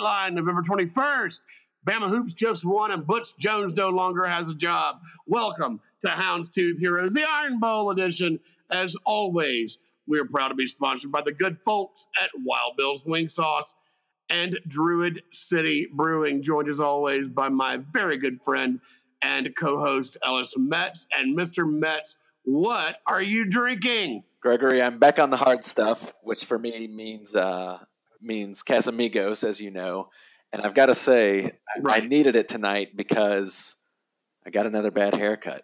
Dateline, November 21st. Bama Hoops just won, and Butch Jones no longer has a job. Welcome to Houndstooth Heroes, the Iron Bowl edition. As always, we are proud to be sponsored by the good folks at Wild Bill's Wing Sauce and Druid City Brewing, joined as always by my very good friend and co-host Ellis Metz. And Mr. Metz, what are you drinking? Gregory, I'm back on the hard stuff, which for me means uh, means Casamigos, as you know. And I've got to say, right. I needed it tonight because I got another bad haircut.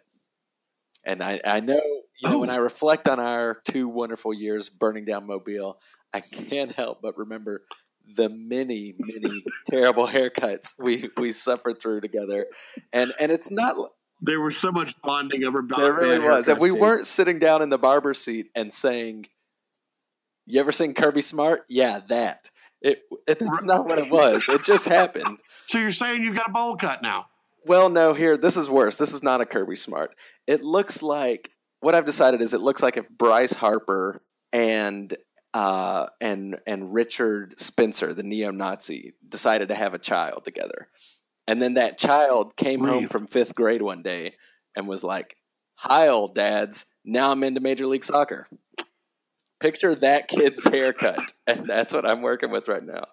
And I, I know, you know, oh. when I oh. reflect on our two wonderful years burning down Mobile, I can't help but remember the many, many terrible haircuts we we suffered through together, and and it's not. There was so much bonding over. There really was, and we weren't sitting down in the barber seat and saying, "You ever seen Kirby Smart? Yeah, that." It it's not what it was. It just happened. So you're saying you've got a bowl cut now? Well, no. Here, this is worse. This is not a Kirby Smart. It looks like what I've decided is it looks like if Bryce Harper and uh, and and Richard Spencer, the neo-Nazi, decided to have a child together, and then that child came home from fifth grade one day and was like, "Hi, old dads! Now I'm into Major League Soccer." Picture that kid's haircut, and that's what I'm working with right now.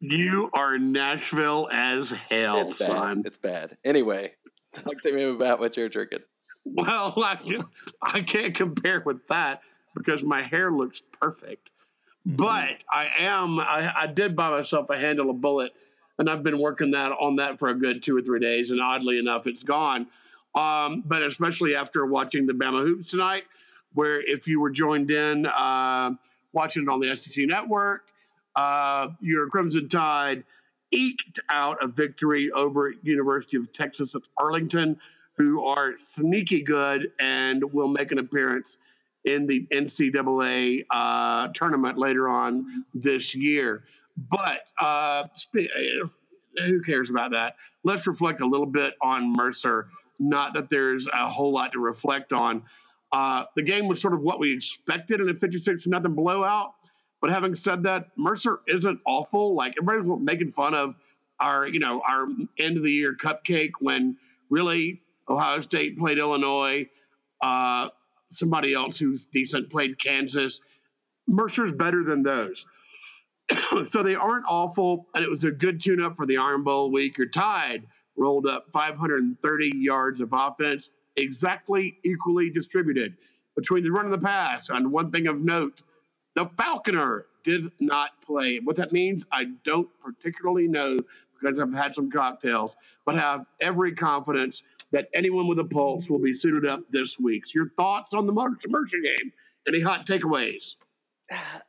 You are Nashville as hell, it's bad. son. It's bad. Anyway, talk to me about what you're drinking. Well, I, I can't compare with that because my hair looks perfect. Mm-hmm. But I am I, I did buy myself a handle of bullet, and I've been working that on that for a good two or three days, and oddly enough, it's gone. Um, but especially after watching the Bama hoops tonight, where if you were joined in uh, watching it on the SEC network, uh, your Crimson Tide eked out a victory over University of Texas at Arlington, who are sneaky good and will make an appearance in the NCAA uh, tournament later on this year. But uh, who cares about that? Let's reflect a little bit on Mercer. Not that there's a whole lot to reflect on. Uh, the game was sort of what we expected in a 56 nothing blowout. But having said that, Mercer isn't awful. Like everybody's making fun of our, you know, our end of the year cupcake when really Ohio State played Illinois. Uh, somebody else who's decent played Kansas. Mercer's better than those. so they aren't awful, and it was a good tune up for the Iron Bowl week. Your Tide rolled up 530 yards of offense, exactly equally distributed between the run and the pass. And one thing of note, the Falconer did not play. What that means, I don't particularly know because I've had some cocktails, but have every confidence that anyone with a pulse will be suited up this week. So your thoughts on the Mercer, Mercer game? Any hot takeaways?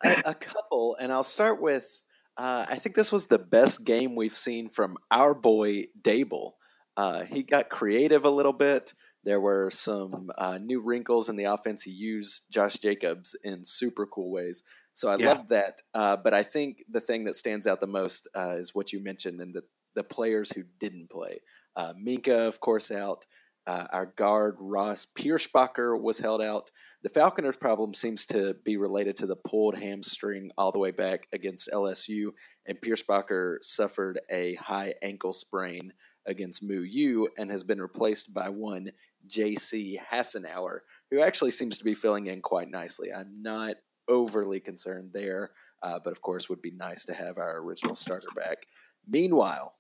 A, a couple, and I'll start with uh, I think this was the best game we've seen from our boy Daboll. Uh, he got creative a little bit. There were some uh, new wrinkles in the offense. He used Josh Jacobs in super cool ways. So I yeah. love that. Uh, but I think the thing that stands out the most uh, is what you mentioned and the, the players who didn't play. Uh, Minkah, of course, out. Uh, our guard, Ross Pierschbacher, was held out. The Falconers' problem seems to be related to the pulled hamstring all the way back against LSU, and Pierschbacher suffered a high ankle sprain against Moo U and has been replaced by one J.C. Hassenauer, who actually seems to be filling in quite nicely. I'm not overly concerned there, uh, but of course, would be nice to have our original starter back. Meanwhile,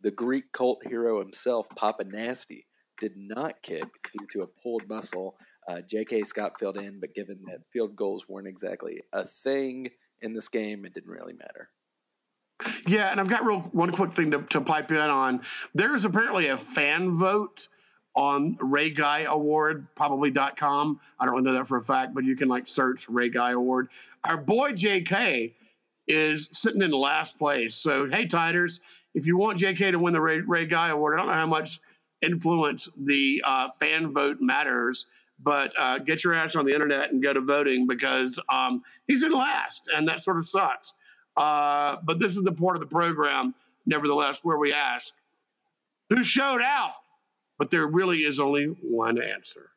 the Greek cult hero himself, Papa Nasty, did not kick due to a pulled muscle. Uh, J.K. Scott filled in, but given that field goals weren't exactly a thing in this game, it didn't really matter. Yeah, and I've got real one quick thing to, to pipe in on. There is apparently a fan vote on Ray Guy Award, probably.com. I don't really know that for a fact, but you can like search Ray Guy Award. Our boy JK is sitting in last place. So, hey, Tiders, if you want JK to win the Ray, Ray Guy Award, I don't know how much influence the uh, fan vote matters, but uh, get your ass on the internet and go to voting because um, he's in last, and that sort of sucks. Uh, but this is the part of the program, nevertheless, where we ask who showed out? But there really is only one answer.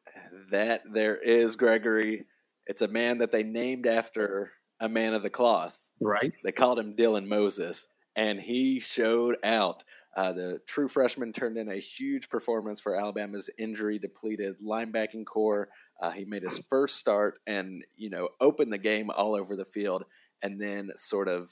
That there is, Gregory. It's a man that they named after a man of the cloth. Right. They called him Dylan Moses and he showed out. Uh, the true freshman turned in a huge performance for Alabama's injury depleted linebacking corps. Uh, he made his first start and, you know, opened the game all over the field and then sort of,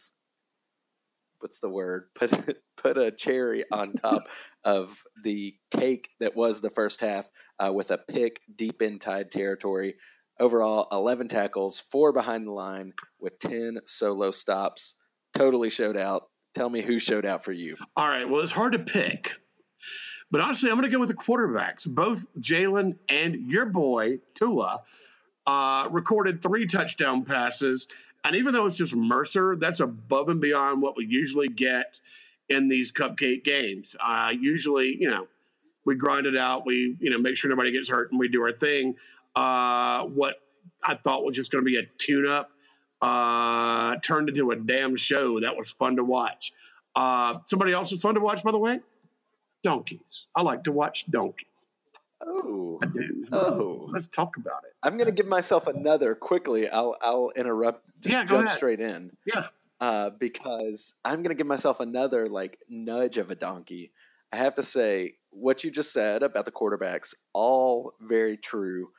what's the word? Put, put a cherry on top of the cake that was the first half uh, with a pick deep in Tide territory. Overall, 11 tackles, four behind the line with 10 solo stops. Totally showed out. Tell me who showed out for you. All right. Well, it's hard to pick. But honestly, I'm going to go with the quarterbacks. Both Jalen and your boy, Tua, uh, recorded three touchdown passes. And even though it's just Mercer, that's above and beyond what we usually get in these cupcake games. Uh, usually, you know, we grind it out. We, you know, make sure nobody gets hurt and we do our thing. Uh, what I thought was just going to be a tune up uh, turned into a damn show that was fun to watch. Uh, somebody else was fun to watch, by the way. Donkeys. I like to watch donkeys. Oh, Oh. let's talk about it. I'm going to give myself another quickly. I'll I'll interrupt. Just Yeah, go jump ahead. straight in. Yeah, uh, because I'm going to give myself another like nudge of a donkey. I have to say what you just said about the quarterbacks, all very true.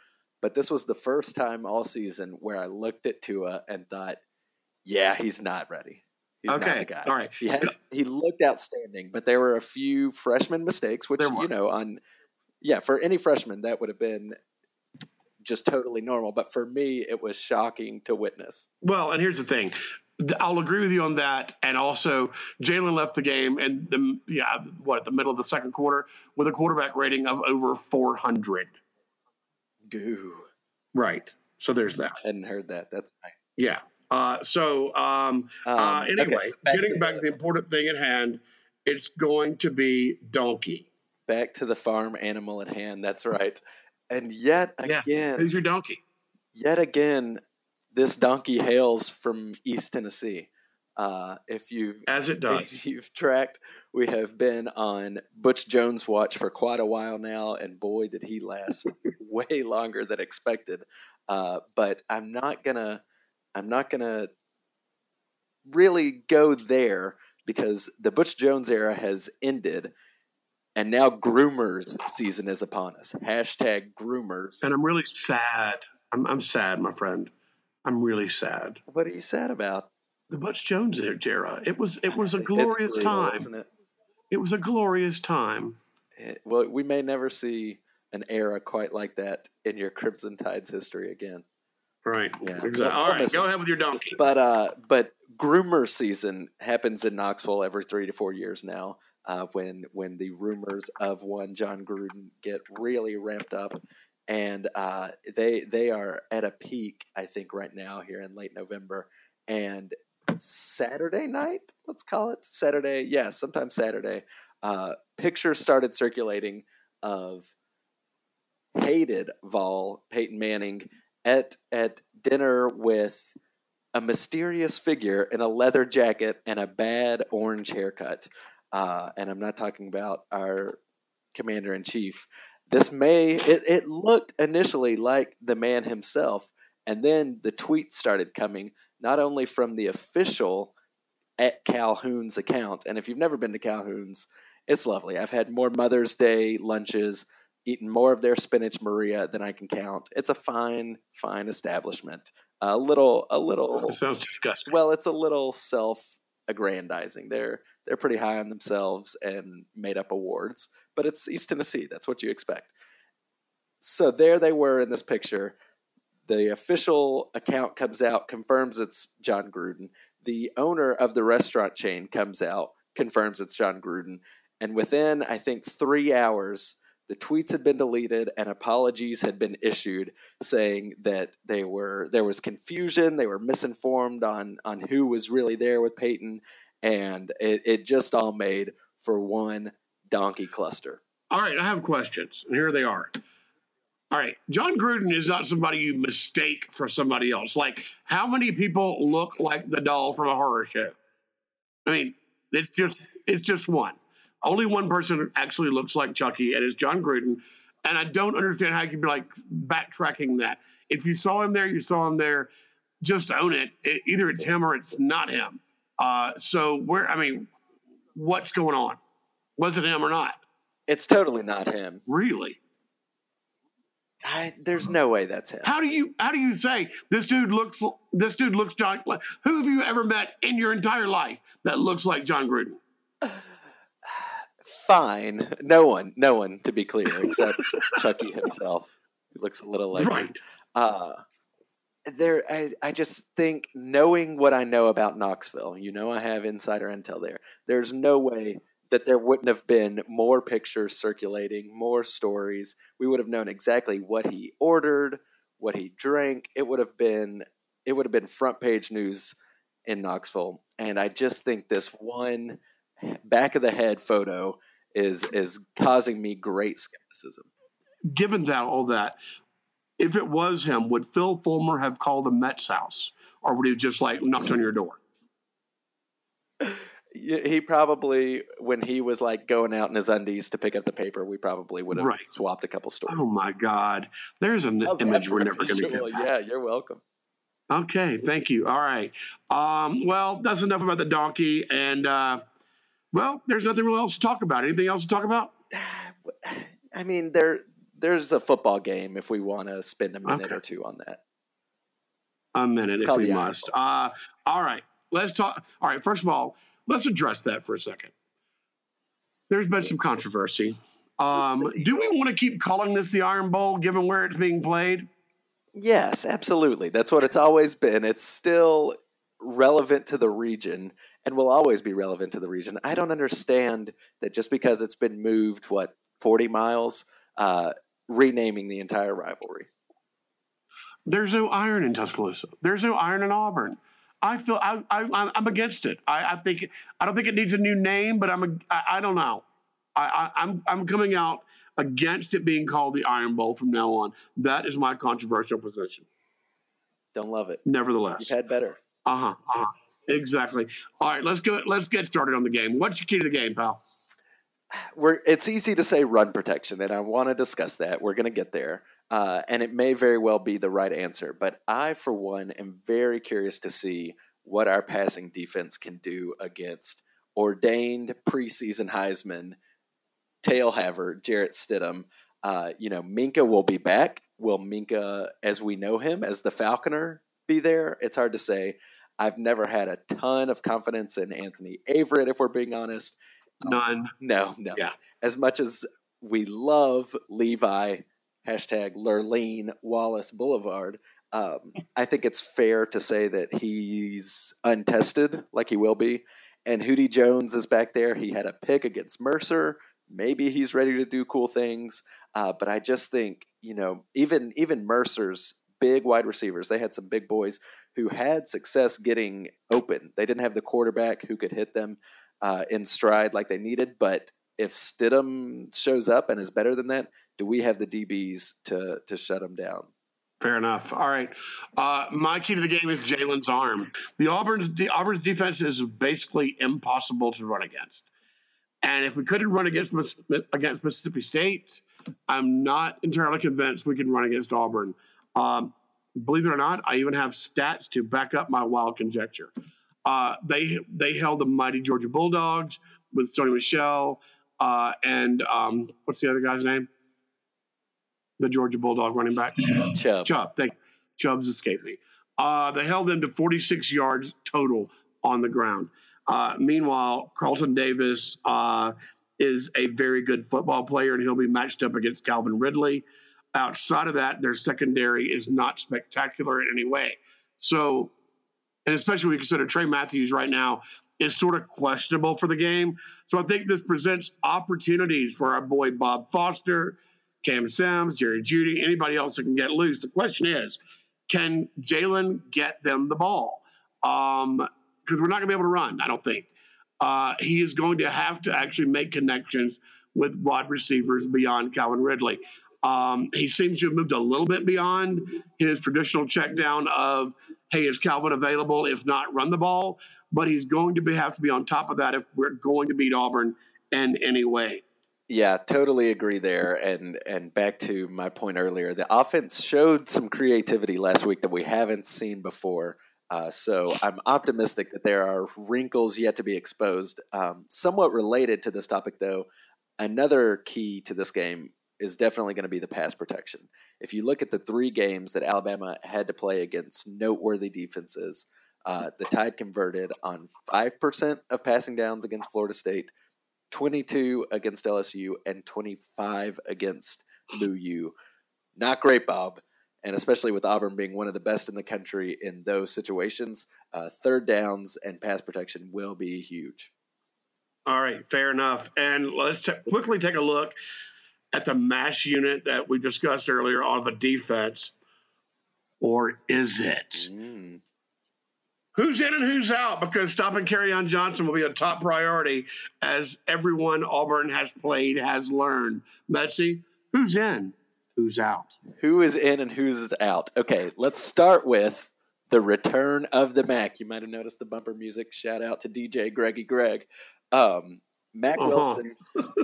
But this was the first time all season where I looked at Tua and thought, "Yeah, he's not ready. He's not okay. the guy." All right. He had, he looked outstanding, but there were a few freshman mistakes, which you know on yeah for any freshman that would have been just totally normal. But for me, it was shocking to witness. Well, and here's the thing. I'll agree with you on that. And also, Jalen left the game and the yeah, what the middle of the second quarter with a quarterback rating of over 400. Goo. Right. So there's that. I hadn't heard that. That's nice. Yeah. Uh, so um, Um, uh, okay, anyway, back getting to- back to the important thing at hand, it's going to be donkey. Back to the farm animal at hand. That's right. And yet Yeah. again, Who's your donkey? yet again, this donkey hails from East Tennessee. Uh, if you've As it does. if you've tracked, we have been on Butch Jones watch for quite a while now, and boy, did he last way longer than expected. Uh, but I'm not gonna, I'm not gonna really go there because the Butch Jones era has ended, and now Grumors season is upon us. Hashtag Grumors. And I'm really sad. I'm, I'm sad, my friend. I'm really sad. What are you sad about? The Butch Jones era. It was it was a glorious brutal, time. it? It was a glorious time. It- well, we may never see an era quite like that in your Crimson Tide's history again. Right. Yeah. Exactly. All right. Go ahead with your donkey. But uh, but Grumor season happens in Knoxville every three to four years now. Uh, when when the rumors of one John Gruden get really ramped up, and uh, they they are at a peak, I think, right now here in late November. And Saturday night, let's call it Saturday, yeah, sometime Saturday. Uh, pictures started circulating of hated Vol Peyton Manning at at dinner with a mysterious figure in a leather jacket and a bad orange haircut. Uh, and I'm not talking about our commander in chief. This may it, it looked initially like the man himself, and then the tweets started coming not only from the official at Calhoun's account, and if you've never been to Calhoun's, it's lovely. I've had more Mother's Day lunches, eaten more of their spinach Maria than I can count. It's a fine, fine establishment. A little, a little. It sounds disgusting. Well, it's a little self-aggrandizing. They're they're pretty high on themselves and made up awards, but it's East Tennessee. That's what you expect. So there they were in this picture. The official account comes out, confirms it's John Gruden. The owner of the restaurant chain comes out, confirms it's John Gruden. And within, I think, three hours, the tweets had been deleted and apologies had been issued saying that they were there was confusion, they were misinformed on on who was really there with Peyton, and it, it just all made for one donkey cluster. All right, I have questions, and here they are. All right, John Gruden is not somebody you mistake for somebody else. Like, how many people look like the doll from a horror show? I mean, it's just it's just one. Only one person actually looks like Chucky, and it's John Gruden. And I don't understand how you can be like backtracking that. If you saw him there, you saw him there. Just own it. it either it's him or it's not him. Uh, so where I mean, what's going on? Was it him or not? It's totally not him. Really? I, there's no way that's him. How do you how do you say this dude looks this dude looks John? Who have you ever met in your entire life that looks like John Gruden? Fine, no one, no one to be clear, except Chucky himself. He looks a little like right. Uh, there, I, I just think knowing what I know about Knoxville, you know, I have insider intel there. There's no way that there wouldn't have been more pictures circulating, more stories. We would have known exactly what he ordered, what he drank. It would have been it would have been front page news in Knoxville. And I just think this one back of the head photo is is causing me great skepticism. Given that all that, if it was him, would Phil Fulmer have called the Metz house, or would he have just like knocked on your door? he probably when he was like going out in his undies to pick up the paper we probably would have right. swapped a couple stories. Oh my god. There's an How's image we're never going to get yeah you're welcome. Okay thank you. All right. Um, well that's enough about the donkey and uh, well there's nothing else to talk about. Anything else to talk about? I mean there there's a football game if we want to spend a minute okay. or two on that a minute it's if we must uh, all right let's talk all right first of all Let's address that for a second. There's been some controversy. Um, do we want to keep calling this the Iron Bowl given where it's being played? Yes, absolutely. That's what it's always been. It's still relevant to the region and will always be relevant to the region. I don't understand that just because it's been moved, what, 40 miles, uh, renaming the entire rivalry. There's no iron in Tuscaloosa. There's no iron in Auburn. I feel I, I I'm against it. I, I think I don't think it needs a new name, but I'm a I, I don't know. I, I I'm I'm coming out against it being called the Iron Bowl from now on. That is my controversial position. Don't love it. Nevertheless, you've had better. Uh huh. Uh huh. Exactly. All right, let's go. Let's get started on the game. What's your key to the game, pal? We're, it's easy to say run protection, and I want to discuss that. We're going to get there. Uh, and it may very well be the right answer. But I, for one, am very curious to see what our passing defense can do against ordained preseason Heisman tailhaver Jarrett Stidham. Uh, you know, Minkah will be back. Will Minkah, as we know him, as the Falconer, be there? It's hard to say. I've never had a ton of confidence in Anthony Averett, if we're being honest. None. No, no. Yeah. As much as we love Levi hashtag Lurleen Wallace Boulevard. Um, I think it's fair to say that he's untested, like he will be. And Hootie Jones is back there. He had a pick against Mercer. Maybe he's ready to do cool things. Uh, but I just think, you know, even even Mercer's big wide receivers, they had some big boys who had success getting open. They didn't have the quarterback who could hit them uh, in stride like they needed. But if Stidham shows up and is better than that, do we have the DBs to to shut them down? Fair enough. All right. Uh, my key to the game is Jalen's arm. The Auburn's the Auburn's defense is basically impossible to run against. And if we couldn't run against against Mississippi State, I'm not entirely convinced we can run against Auburn. Um, believe it or not, I even have stats to back up my wild conjecture. Uh, they they held the mighty Georgia Bulldogs with Sony Michel uh, and um, what's the other guy's name? the Georgia Bulldog running back? Chubb. Chubb. Thank Chubb's escaped me. Uh, they held them to 46 yards total on the ground. Uh, meanwhile, Carlton Davis uh, is a very good football player, and he'll be matched up against Calvin Ridley. Outside of that, their secondary is not spectacular in any way. So, and especially we consider Tray Matthews right now is sort of questionable for the game. So I think this presents opportunities for our boy Bob Foster Cam Sims, Jerry Jeudy, anybody else that can get loose. The question is, can Jalen get them the ball? Because um, we're not going to be able to run, I don't think. Uh, he is going to have to actually make connections with wide receivers beyond Calvin Ridley. Um, he seems to have moved a little bit beyond his traditional check down of, hey, is Calvin available? If not, run the ball. But he's going to be, have to be on top of that if we're going to beat Auburn in any way. Yeah, totally agree there. And and back to my point earlier, the offense showed some creativity last week that we haven't seen before. Uh, so I'm optimistic that there are wrinkles yet to be exposed. Um, somewhat related to this topic, though, another key to this game is definitely going to be the pass protection. If you look at the three games that Alabama had to play against noteworthy defenses, uh, the Tide converted on 5% of passing downs against Florida State, 22 against LSU, and 25 against LU. Not great, Bob. And especially with Auburn being one of the best in the country in those situations, uh, third downs and pass protection will be huge. All right, fair enough. And let's t- quickly take a look at the mash unit that we discussed earlier of the defense. Or is it? Mm. Who's in and who's out? Because stopping on Johnson will be a top priority as everyone Auburn has played has learned. Betsy, who's in? Who's out? Who is in and who's out? Okay, let's start with the return of the Mac. You might have noticed the bumper music. Shout out to DJ Greggy Greg. Um, Mac uh-huh. Wilson.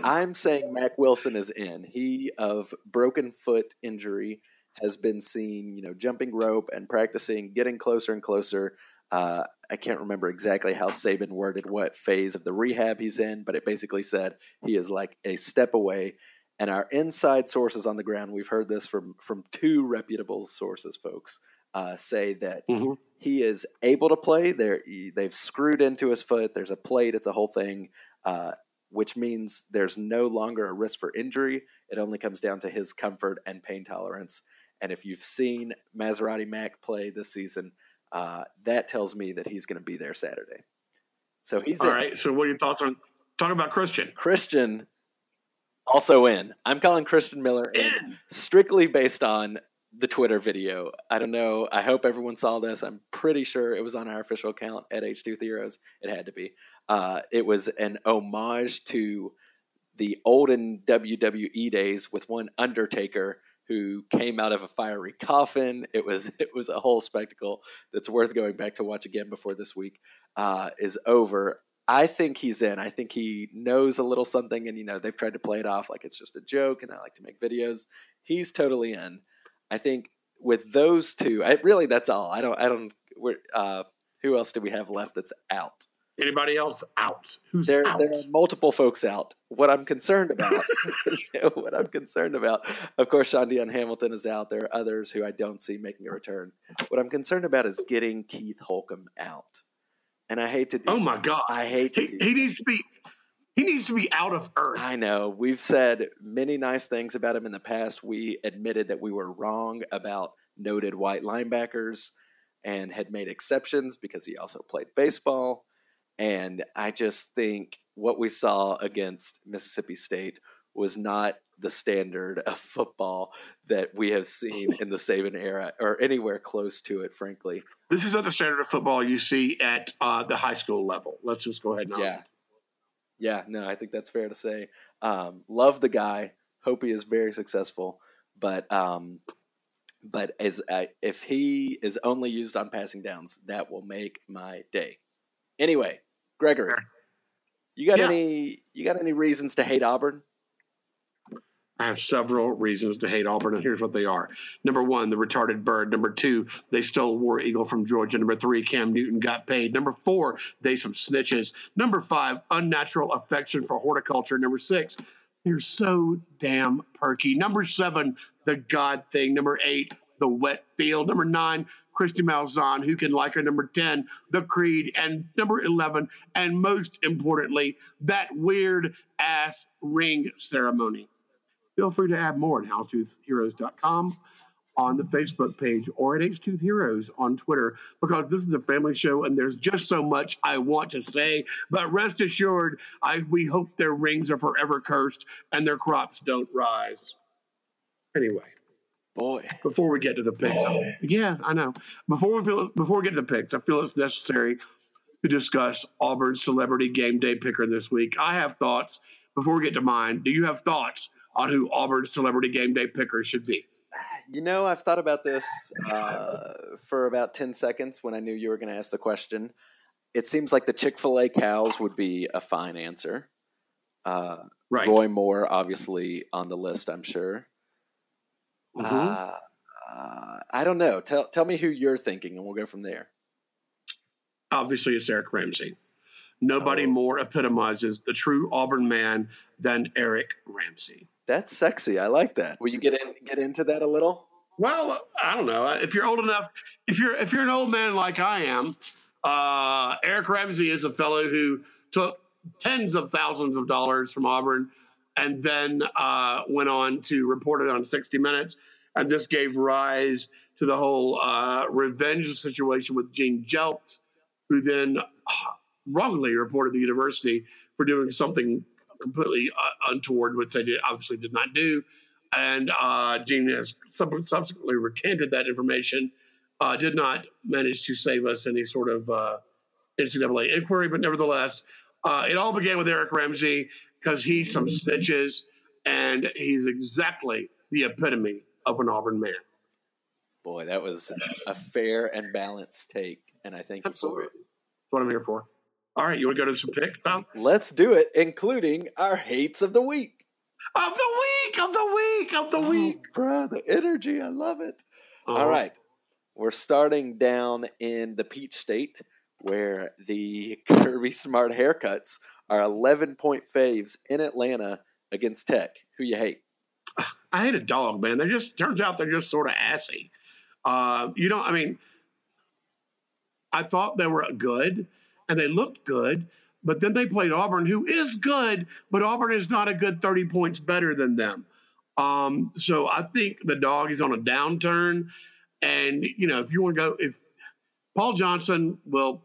I'm saying Mac Wilson is in. He of broken foot injury has been seen, you know, jumping rope and practicing, getting closer and closer. Uh, I can't remember exactly how Saban worded what phase of the rehab he's in, but it basically said he is like a step away. And our inside sources on the ground, we've heard this from from two reputable sources, folks, uh, say that mm-hmm. he is able to play. There, they've screwed into his foot. There's a plate. It's a whole thing, uh, which means there's no longer a risk for injury. It only comes down to his comfort and pain tolerance. And if you've seen Maserati Mac play this season, uh, that tells me that he's going to be there Saturday. So he's all in. right. So what are your thoughts on talk about Christian? Christian also in. I'm calling Christian Miller in, in strictly based on the Twitter video. I don't know. I hope everyone saw this. I'm pretty sure it was on our official account at H2 Heroes. It had to be. Uh, it was an homage to the olden WWE days with one Undertaker who came out of a fiery coffin. It was it was a whole spectacle that's worth going back to watch again before this week uh, is over. I think he's in. I think he knows a little something, and you know they've tried to play it off like it's just a joke, and I like to make videos. He's totally in. I think with those two, I, really that's all. I don't. I don't. Uh, who else do we have left that's out? Anybody else out? Who's there? Out? There are multiple folks out. What I'm concerned about, you know, what I'm concerned about, of course, Shaun Dion Hamilton is out. There are others who I don't see making a return. What I'm concerned about is getting Keith Holcombe out. And I hate to do. Oh my god! I hate to. He, he needs to be. He needs to be out of earth. I know. We've said many nice things about him in the past. We admitted that we were wrong about noted white linebackers and had made exceptions because he also played baseball. And I just think what we saw against Mississippi State was not the standard of football that we have seen in the Saban era or anywhere close to it, frankly. This is not the standard of football you see at uh, the high school level. Let's just go ahead and yeah, yeah. No, I think that's fair to say. Um, love the guy. Hope he is very successful. But um, but as uh, if he is only used on passing downs, that will make my day. Anyway, Gregory, you got yeah. any you got any reasons to hate Auburn? I have several reasons to hate Auburn, and here's what they are. Number one, the retarded bird. Number two, they stole War Eagle from Georgia. Number three, Cam Newton got paid. Number four, they some snitches. Number five, unnatural affection for horticulture. Number six, they're so damn perky. Number seven, the God thing. Number eight, the wet field. Number nine, Kristi Malzahn, who can like her. Number 10, The Creed. And number 11, and most importantly, that weird ass ring ceremony. Feel free to add more at HoundstoothHeroes.com on the Facebook page or at H2 Heroes on Twitter because this is a family show and there's just so much I want to say. But rest assured, I we hope their rings are forever cursed and their crops don't rise. Anyway. Boy. Before we get to the picks. Boy. Yeah, I know. Before we feel before we get to the picks, I feel it's necessary to discuss Auburn's celebrity game day picker this week. I have thoughts. Before we get to mine, do you have thoughts on who Auburn's celebrity game day picker should be? You know, I've thought about this uh, for about 10 seconds when I knew you were going to ask the question. It seems like the Chick fil A cows would be a fine answer. Uh, right. Roy Moore, obviously, on the list, I'm sure. Mm-hmm. Uh, uh, I don't know. Tell tell me who you're thinking, and we'll go from there. obviously it's Eric Ramsey. Nobody Oh. more epitomizes the true Auburn man than Eric Ramsey. That's sexy. I like that. Will you get in get into that a little? Well, I don't know. If you're old enough, if you're if you're an old man like I am, uh, Eric Ramsey is a fellow who took tens of thousands of dollars from Auburn and then uh, went on to report it on 60 Minutes, and this gave rise to the whole uh, revenge situation with Gene Jelks, who then uh, wrongly reported the university for doing something completely uh, untoward, which they did, obviously did not do and uh, Gene has sub- subsequently recanted that information. Uh, did not manage to save us any sort of uh, NCAA inquiry, but nevertheless, uh, it all began with Eric Ramsey because he's some snitches, and he's exactly the epitome of an Auburn man. Boy, that was a fair and balanced take, and I thank you for it. That's what I'm here for. All right, you want to go to some picks, Tom? Let's do it, including our hates of the week. Of the week, of the week, of the week. Oh, bruh, the energy, I love it. Uh-huh. All right. We're starting down in the Peach State where the Kirby Smart haircuts are 11 point faves in Atlanta against Tech. Who you hate? I hate a dog, man. They just turns out they're just sort of assy. Uh, you know, I mean, I thought they were good and they looked good, but then they played Auburn, who is good, but Auburn is not a good 30 points better than them. Um, so I think the dog is on a downturn. And, you know, if you want to go, if Paul Johnson will,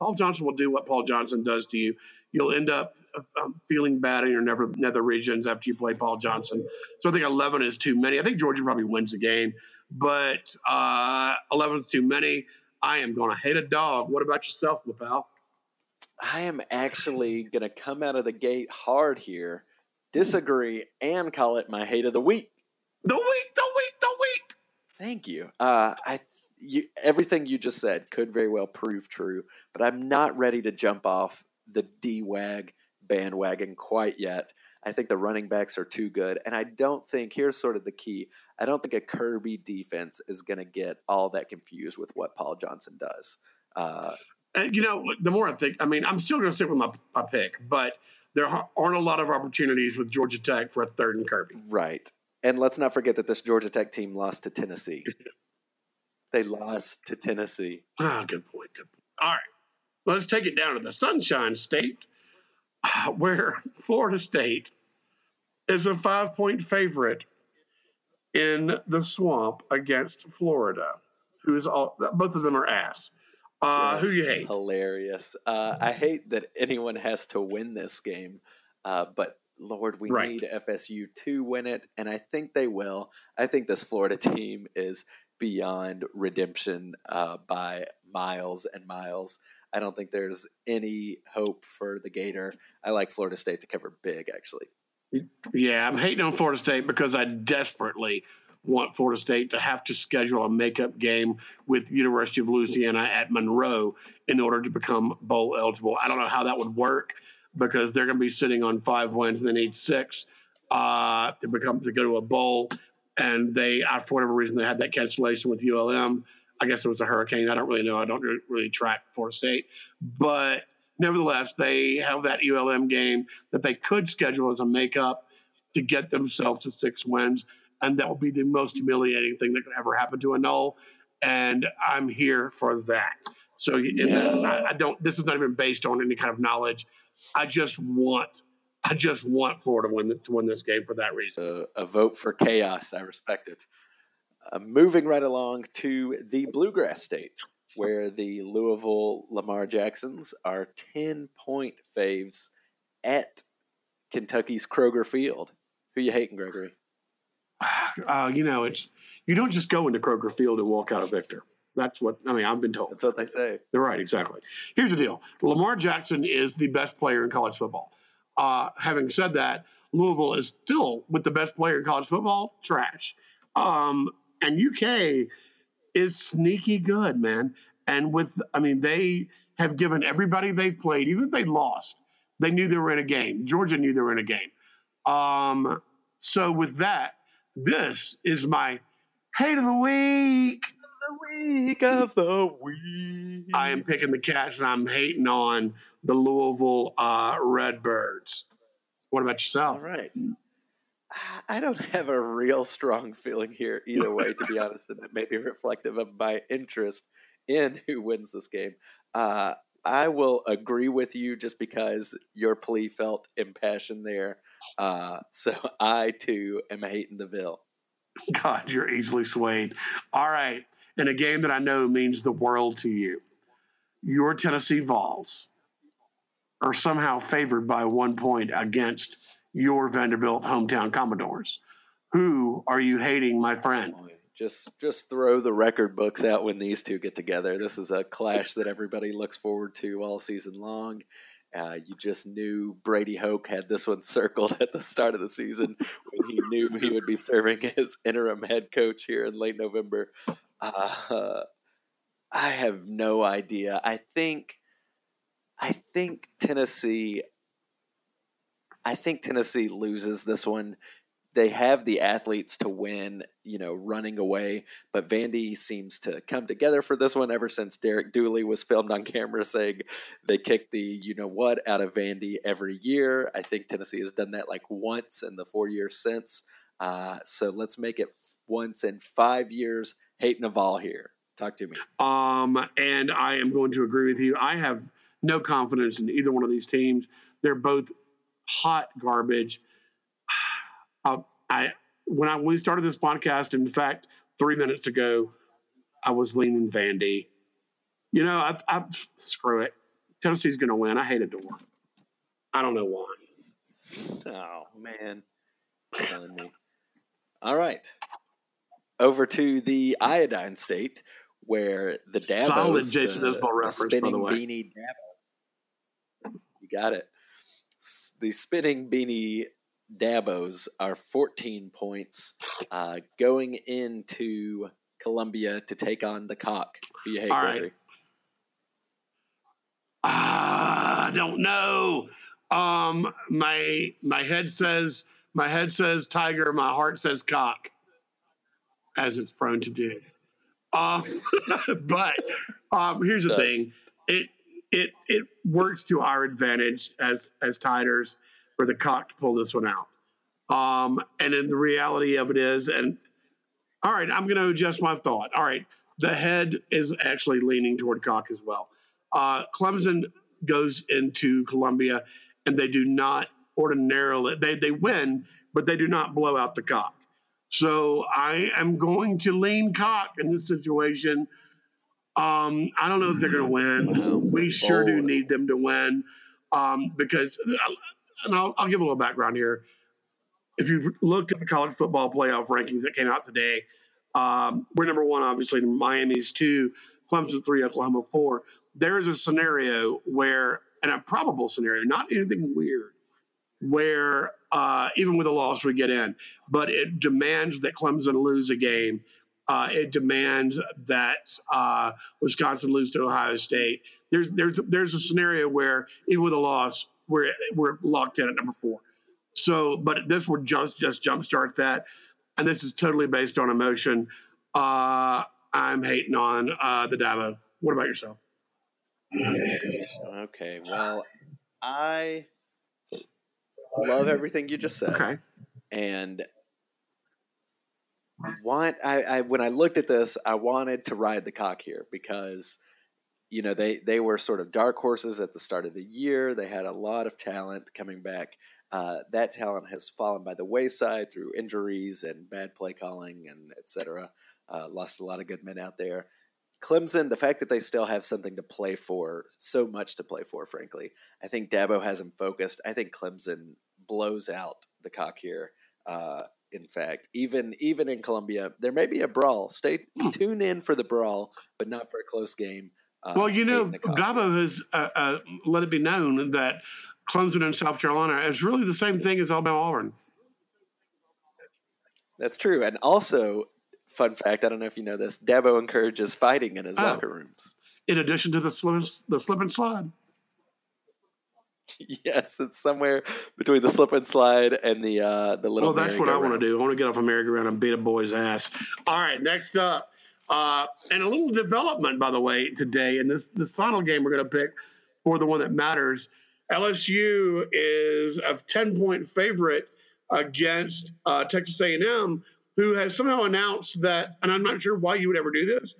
Paul Johnson will do what Paul Johnson does to you. You'll end up um, feeling bad in your nether, nether regions after you play Paul Johnson. So I think 11 is too many. I think Georgia probably wins the game, but uh, 11 is too many. I am going to hate a dog. What about yourself, LaPel? I am actually going to come out of the gate hard here, disagree, and call it my hate of the week. The week, the week, the week. Thank you. Uh, I you, everything you just said could very well prove true, but I'm not ready to jump off the D-Wag bandwagon quite yet. I think the running backs are too good, and I don't think here's sort of the key. I don't think a Kirby defense is going to get all that confused with what Paul Johnson does. Uh, And you know, the more I think, I mean, I'm still going to stick with my, my pick, but there aren't a lot of opportunities with Georgia Tech for a third and Kirby. right, and let's not forget that this Georgia Tech team lost to Tennessee. they lost to Tennessee. Ah, good point. Good point. All right, let's take it down to the Sunshine State, uh, where Florida State is a five point favorite in the swamp against Florida, who is all both of them are ass. Uh, who you hate? Hilarious. Uh, I hate that anyone has to win this game, uh, but Lord, we Right. need FSU to win it, and I think they will. I think this Florida team is beyond redemption uh, by miles and miles. I don't think there's any hope for the Gator. I like Florida State to cover big, actually. Yeah, I'm hating on Florida State because I desperately want Florida State to have to schedule a makeup game with University of Louisiana at Monroe in order to become bowl eligible. I don't know how that would work because they're going to be sitting on five wins and they need six uh, to become to go to a bowl. And they, for whatever reason, they had that cancellation with ULM. I guess it was a hurricane. I don't really know. I don't really track Florida State, but nevertheless, they have that ULM game that they could schedule as a makeup to get themselves to six wins, and that will be the most humiliating thing that could ever happen to a Nole. And I'm here for that. So Yeah. I, I don't. This is not even based on any kind of knowledge. I just want. I just want Florida win the, to win this game for that reason. a, a vote for chaos. I respect it. Uh, moving right along to the Bluegrass State, where the Louisville Lamar Jacksons are 10 point faves at Kentucky's Kroger Field. Who you hating, Gregory? Uh, you know, it's you don't just go into Kroger Field and walk out a victor. That's what I mean. I've been told. That's what they say. They're right, exactly. Here's the deal Lamar Jackson is the best player in college football. Uh, having said that, Louisville is still, with the best player in college football, trash. Um, and UK is sneaky good, man. And with, I mean, they have given everybody they've played, even if they lost, they knew they were in a game. Georgia knew they were in a game. Um, so with that, this is my hate of the week. the week of the week. I am picking the Cats, and I'm hating on the Louisville uh, Redbirds. What about yourself? All right. I don't have a real strong feeling here either way, to be honest, and it may be reflective of my interest in who wins this game. Uh, I will agree with you just because your plea felt impassioned there. Uh, so I too am hating the Ville. God, you're easily swayed. All right. In a game that I know means the world to you, your Tennessee Vols are somehow favored by one point against your Vanderbilt hometown Commodores. Who are you hating, my friend? Just just throw the record books out when these two get together. This is a clash that everybody looks forward to all season long. Uh, you just knew Brady Hoke had this one circled at the start of the season when he knew he would be serving as interim head coach here in late November. Uh, I have no idea. I think, I think Tennessee. I think Tennessee loses this one they have the athletes to win, you know, running away. But Vandy seems to come together for this one ever since Derek Dooley was filmed on camera saying they kick the you know what out of Vandy every year. I think Tennessee has done that like once in the four years since. Uh, so let's make it once in five years. Hate Naval here. Talk to me. Um, and I am going to agree with you. I have no confidence in either one of these teams. They're both hot garbage uh, I when I when we started this podcast, in fact, three minutes ago, I was leaning Vandy. You know, I, I screw it. Tennessee's going to win. I hate it to win. I don't know why. Oh man, telling me. All right, over to the iodine state where the Dabo, solid Jason Isbell reference, spinning by the way. beanie Dabo. You got it. The spinning beanie Dabos are 14 points uh, going into Columbia to take on the Cock. Who you hate, All right. Ah, I don't know. Um, my my head says my head says tiger. My heart says cock, as it's prone to do. Um, but um, here's the Does. thing: it it it works to our advantage as as Tiders for the cock to pull this one out. Um, and then the reality of it is, and all right, I'm going to adjust my thought. All right, the head is actually leaning toward cock as well. Uh, Clemson goes into Columbia, and they do not ordinarily they they win, but they do not blow out the cock. So I am going to lean cock in this situation. Um, I don't know if they're going to win. Wow. We sure do need them to win um, because, and I'll, I'll give a little background here. If you've looked at the college football playoff rankings that came out today, um, we're number one, obviously. Miami's two, Clemson three, Oklahoma four. There's a scenario where, and a probable scenario, not anything weird, where uh, even with a loss we get in, but it demands that Clemson lose a game. Uh, it demands that uh, Wisconsin lose to Ohio State. There's there's there's a scenario where even with a loss, we're we're locked in at number four. So, but this would just just jumpstart that, and this is totally based on emotion. Uh, I'm hating on uh, the Dabo. What about yourself? Okay, well, I love everything you just said. Okay. and want I, I when I looked at this, I wanted to ride the cock here because you know they they were sort of dark horses at the start of the year. They had a lot of talent coming back. Uh, that talent has fallen by the wayside through injuries and bad play calling and etc. Uh, lost a lot of good men out there. Clemson, the fact that they still have something to play for, so much to play for, frankly, I think Dabo has them focused. I think Clemson blows out the cock here. Uh, in fact, even even in Columbia, there may be a brawl. Stay Hmm. tune in for the brawl, but not for a close game. Uh, Well, you know. Dabo has uh, uh, let it be known that Clemson and South Carolina is really the same thing as Alabama Auburn. That's true. And also, fun fact I don't know if you know this Dabo encourages fighting in his Oh. locker rooms. In addition to the slip, the slip and slide. yes, it's somewhere between the slip and slide and the uh, the little. Well, that's what I want to do. I want to get off a merry-go-round and beat a boy's ass. All right, next up, Uh, and a little development, by the way, today in this this final game we're going to pick for the one that matters. LSU is a ten point favorite against uh, Texas A&M, who has somehow announced that, and I'm not sure why you would ever do this,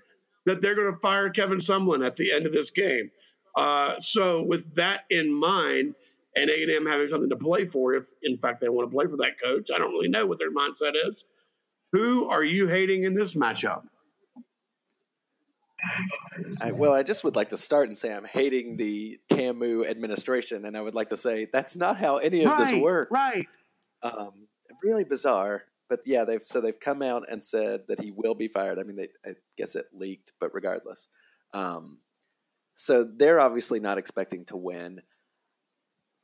that they're going to fire Kevin Sumlin at the end of this game. Uh, so with that in mind, and A&M having something to play for, if in fact they want to play for that coach, I don't really know what their mindset is. Who are you hating in this matchup? I, well, I just would like to start and say I'm hating the TAMU administration, and I would like to say that's not how any of right, this works. Right. Um, really bizarre, but yeah, they've so they've come out and said that he will be fired. I mean, they, I guess it leaked, but regardless, um, so they're obviously not expecting to win.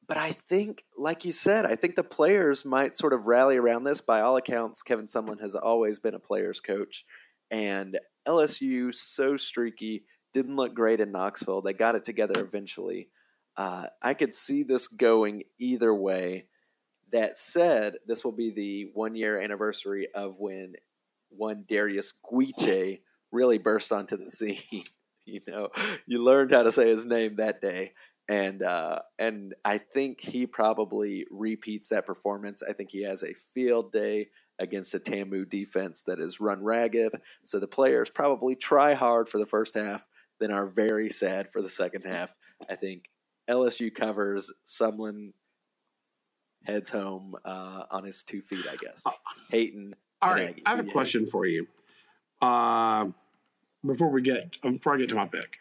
But I think, like you said, I think the players might sort of rally around this. By all accounts, Kevin Sumlin has always been a players' coach, and LSU so streaky didn't look great in Knoxville. They got it together eventually. Uh, I could see this going either way. That said, this will be the one year anniversary of when one Derrius Guice really burst onto the scene. you know, you learned how to say his name that day. And uh, and I think he probably repeats that performance. I think he has a field day against a Tamu defense that is run ragged. So the players probably try hard for the first half, then are very sad for the second half. I think LSU covers. Sumlin heads home uh, on his two feet, I guess. Hayton. All right, Aggie. I have a question for you. Uh, before we get um, before I get to my pick,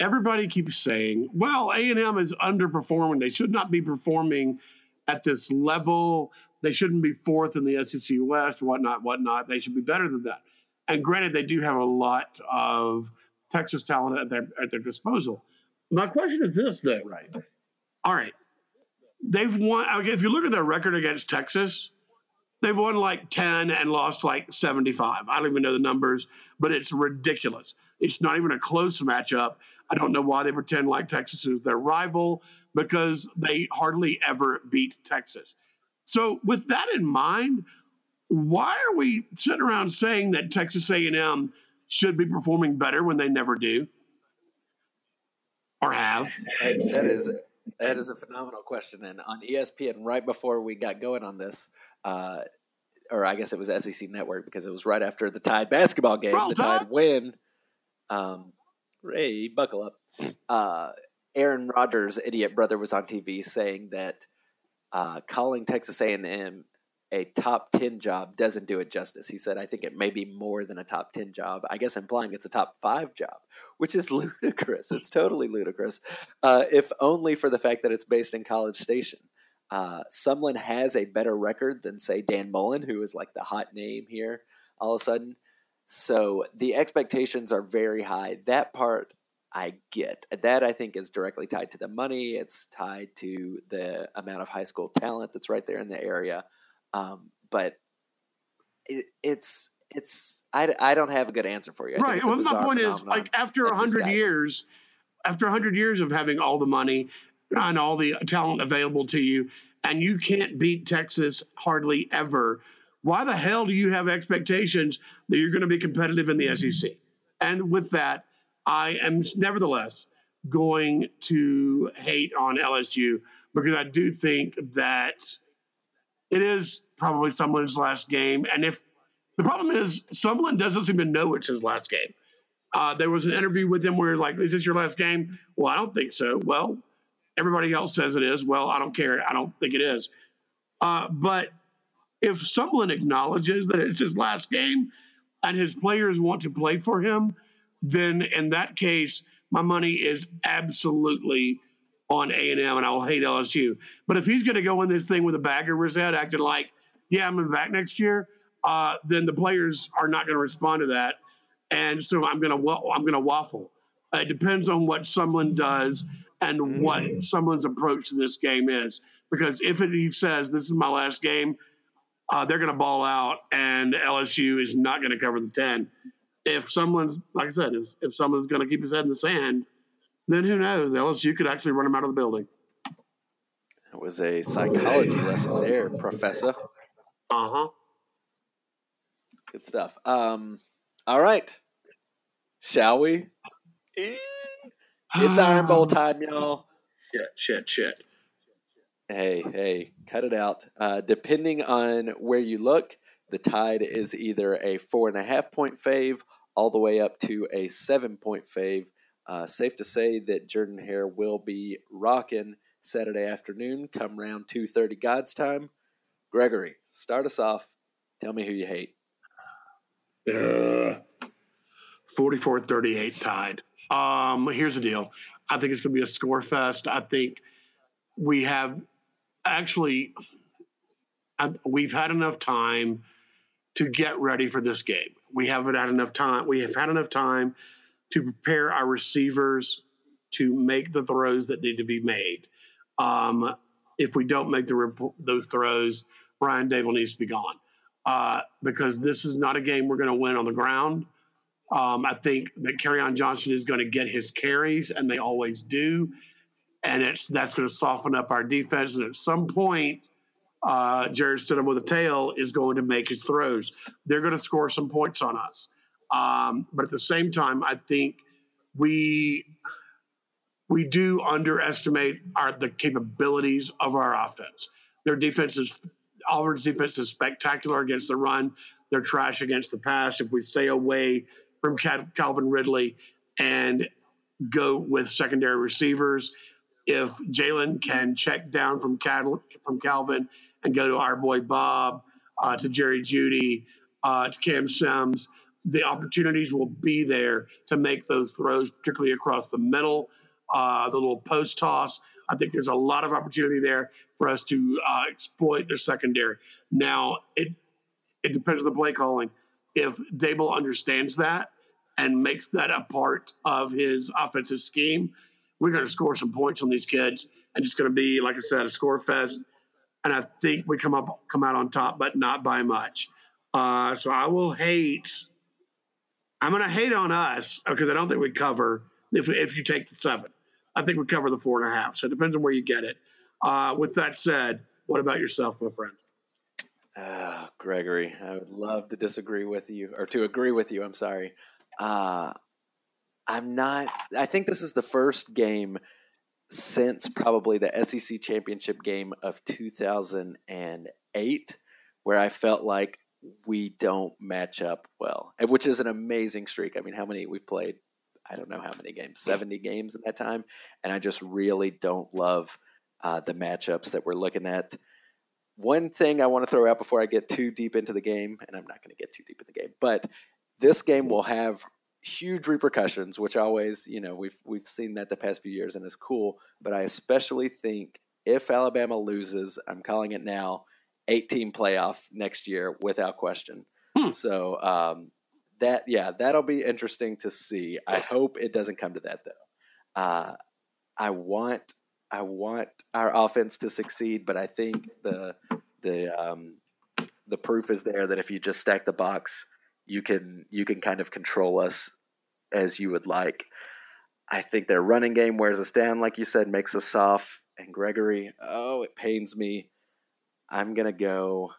everybody keeps saying, "Well, A and M is underperforming. They should not be performing at this level. They shouldn't be fourth in the SEC West, whatnot, whatnot. They should be better than that." And granted, they do have a lot of Texas talent at their at their disposal. My question is this, though. Right. All right they've won. If you look at their record against Texas, they've won like 10 and lost like 75. I don't even know the numbers, but it's ridiculous. It's not even a close matchup. I don't know why they pretend like Texas is their rival because they hardly ever beat Texas. So with that in mind, why are we sitting around saying that Texas A&M should be performing better when they never do or have? that is that is a phenomenal question. And on ESPN, right before we got going on this, uh, or I guess it was SEC Network because it was right after the Tide basketball game, Roll the Tide win. Um, Ray, buckle up. Uh, Aaron Rodgers' idiot brother was on TV saying that uh, calling Texas A&M a top 10 job doesn't do it justice. He said, I think it may be more than a top 10 job. I guess implying it's a top five job, which is ludicrous. It's totally ludicrous, uh, if only for the fact that it's based in College Station. Uh, Sumlin has a better record than, say, Dan Mullen, who is like the hot name here all of a sudden. So the expectations are very high. That part I get. That I think is directly tied to the money. It's tied to the amount of high school talent that's right there in the area. Um, but it, it's it's I, I don't have a good answer for you. I right. Well, my point is like after a hundred years, after a hundred years of having all the money and all the talent available to you, and you can't beat Texas hardly ever. Why the hell do you have expectations that you're going to be competitive in the SEC? And with that, I am nevertheless going to hate on LSU because I do think that it is probably Sumlin's last game. And if the problem is Sumlin doesn't even know it's his last game. Uh, there was an interview with him where like, is this your last game? Well, I don't think so. Well, everybody else says it is. Well, I don't care. I don't think it is. Uh, but if Sumlin acknowledges that it's his last game and his players want to play for him, then in that case, my money is absolutely on A and M, and I will hate LSU. But if he's going to go in this thing with a bag over his head, acting like, "Yeah, I'm back next year," uh, then the players are not going to respond to that, and so I'm going to I'm going to waffle. Uh, it depends on what someone does and what mm. someone's approach to this game is. Because if it, he says this is my last game, uh, they're going to ball out, and LSU is not going to cover the ten. If someone's like I said, if, if someone's going to keep his head in the sand then who knows? LSU could actually run him out of the building. That was a psychology lesson there, Professor. Uh huh. Good stuff. Um, all right. Shall we? It's Iron Bowl time, y'all. Shit, shit, shit. Hey, hey, cut it out. Uh, depending on where you look, the Tide is either a four and a half point fave all the way up to a seven point fave. Uh, safe to say that Jordan Hare will be rocking Saturday afternoon, come round two thirty God's time. Gregory, start us off. Tell me who you hate. Uh, 44-38 Tide. Um, here's the deal. I think it's going to be a score fest. I think we have actually I, we've had enough time to get ready for this game. We haven't had enough time. We have had enough time to prepare our receivers to make the throws that need to be made. Um, if we don't make the those throws, Brian Daboll needs to be gone uh, because this is not a game we're going to win on the ground. Um, I think that Kerryon Johnson is going to get his carries, and they always do, and it's that's going to soften up our defense. And at some point, uh, Jarrett Stidham with a tail is going to make his throws. They're going to score some points on us, um, but at the same time, I think we we do underestimate our the capabilities of our offense. Their defense is Auburn's defense is spectacular against the run. They're trash against the pass. If we stay away from Calvin Ridley and go with secondary receivers. If Jalen can check down from from Calvin and go to our boy Bob, uh, to Jerry Jeudy, uh, to Cam Sims, the opportunities will be there to make those throws, particularly across the middle, uh, the little post toss. I think there's a lot of opportunity there for us to uh, exploit their secondary. Now, it it depends on the play calling if Daboll understands that and makes that a part of his offensive scheme, we're going to score some points on these kids, and it's going to be, like I said, a score fest. And I think we come up come out on top, but not by much. Uh, so I will hate. I'm going to hate on us because I don't think we cover if if you take the seven. I think we cover the four and a half. So it depends on where you get it. Uh, with that said, what about yourself, my friend? Uh, Gregory, I would love to disagree with you or to agree with you. I'm sorry. Uh, I'm not. I think this is the first game since probably the SEC championship game of 2008 where I felt like we don't match up well, which is an amazing streak. I mean, how many we've played? I don't know how many games, 70 games in that time. And I just really don't love uh, the matchups that we're looking at. One thing I want to throw out before I get too deep into the game, and I'm not going to get too deep in the game, but this game will have huge repercussions, which always, you know, we've we've seen that the past few years and it's cool. But I especially think if Alabama loses, I'm calling it now, 18 playoff next year without question. Hmm. So um, that yeah, that'll be interesting to see. I hope it doesn't come to that though. Uh, I want I want our offense to succeed, but I think the the um, the proof is there that if you just stack the box, you can you can kind of control us as you would like. I think their running game wears us down, like you said, makes us soft. And Gregory, oh, it pains me. I'm gonna go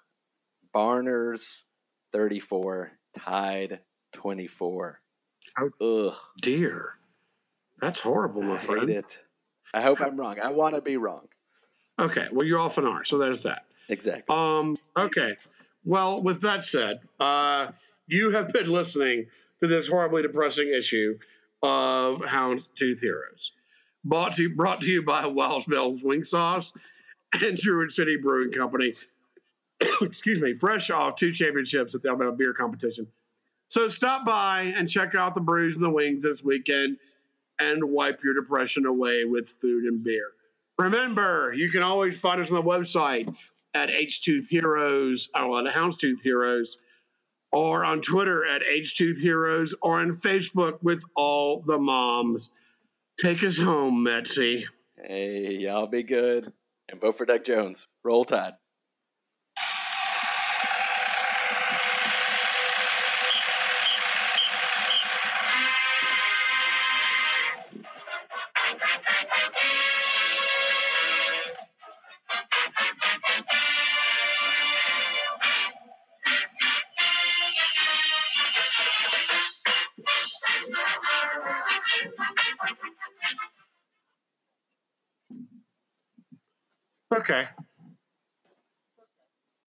Barners 34, Tide 24. Oh, Ugh. dear. That's horrible, my I friend. hate it. I hope I'm wrong. I want to be wrong. Okay, well, you often are. off an R, so there's that. Exactly. Um. Okay. Well, with that said, uh, you have been listening to this horribly depressing issue of Houndstooth Heroes, brought to brought to you by Wild Bell's Wing Sauce and Druid City Brewing Company. Excuse me, fresh off two championships at the Alabama Beer Competition. So stop by and check out the brews and the wings this weekend and wipe your depression away with food and beer. Remember, you can always find us on the website at H2 Heroes, or at Houndstooth Heroes, or on Twitter at H2 Heroes, or on Facebook with all the moms. Take us home, Metsy. Hey, y'all be good. And vote for Doug Jones. Roll Tide.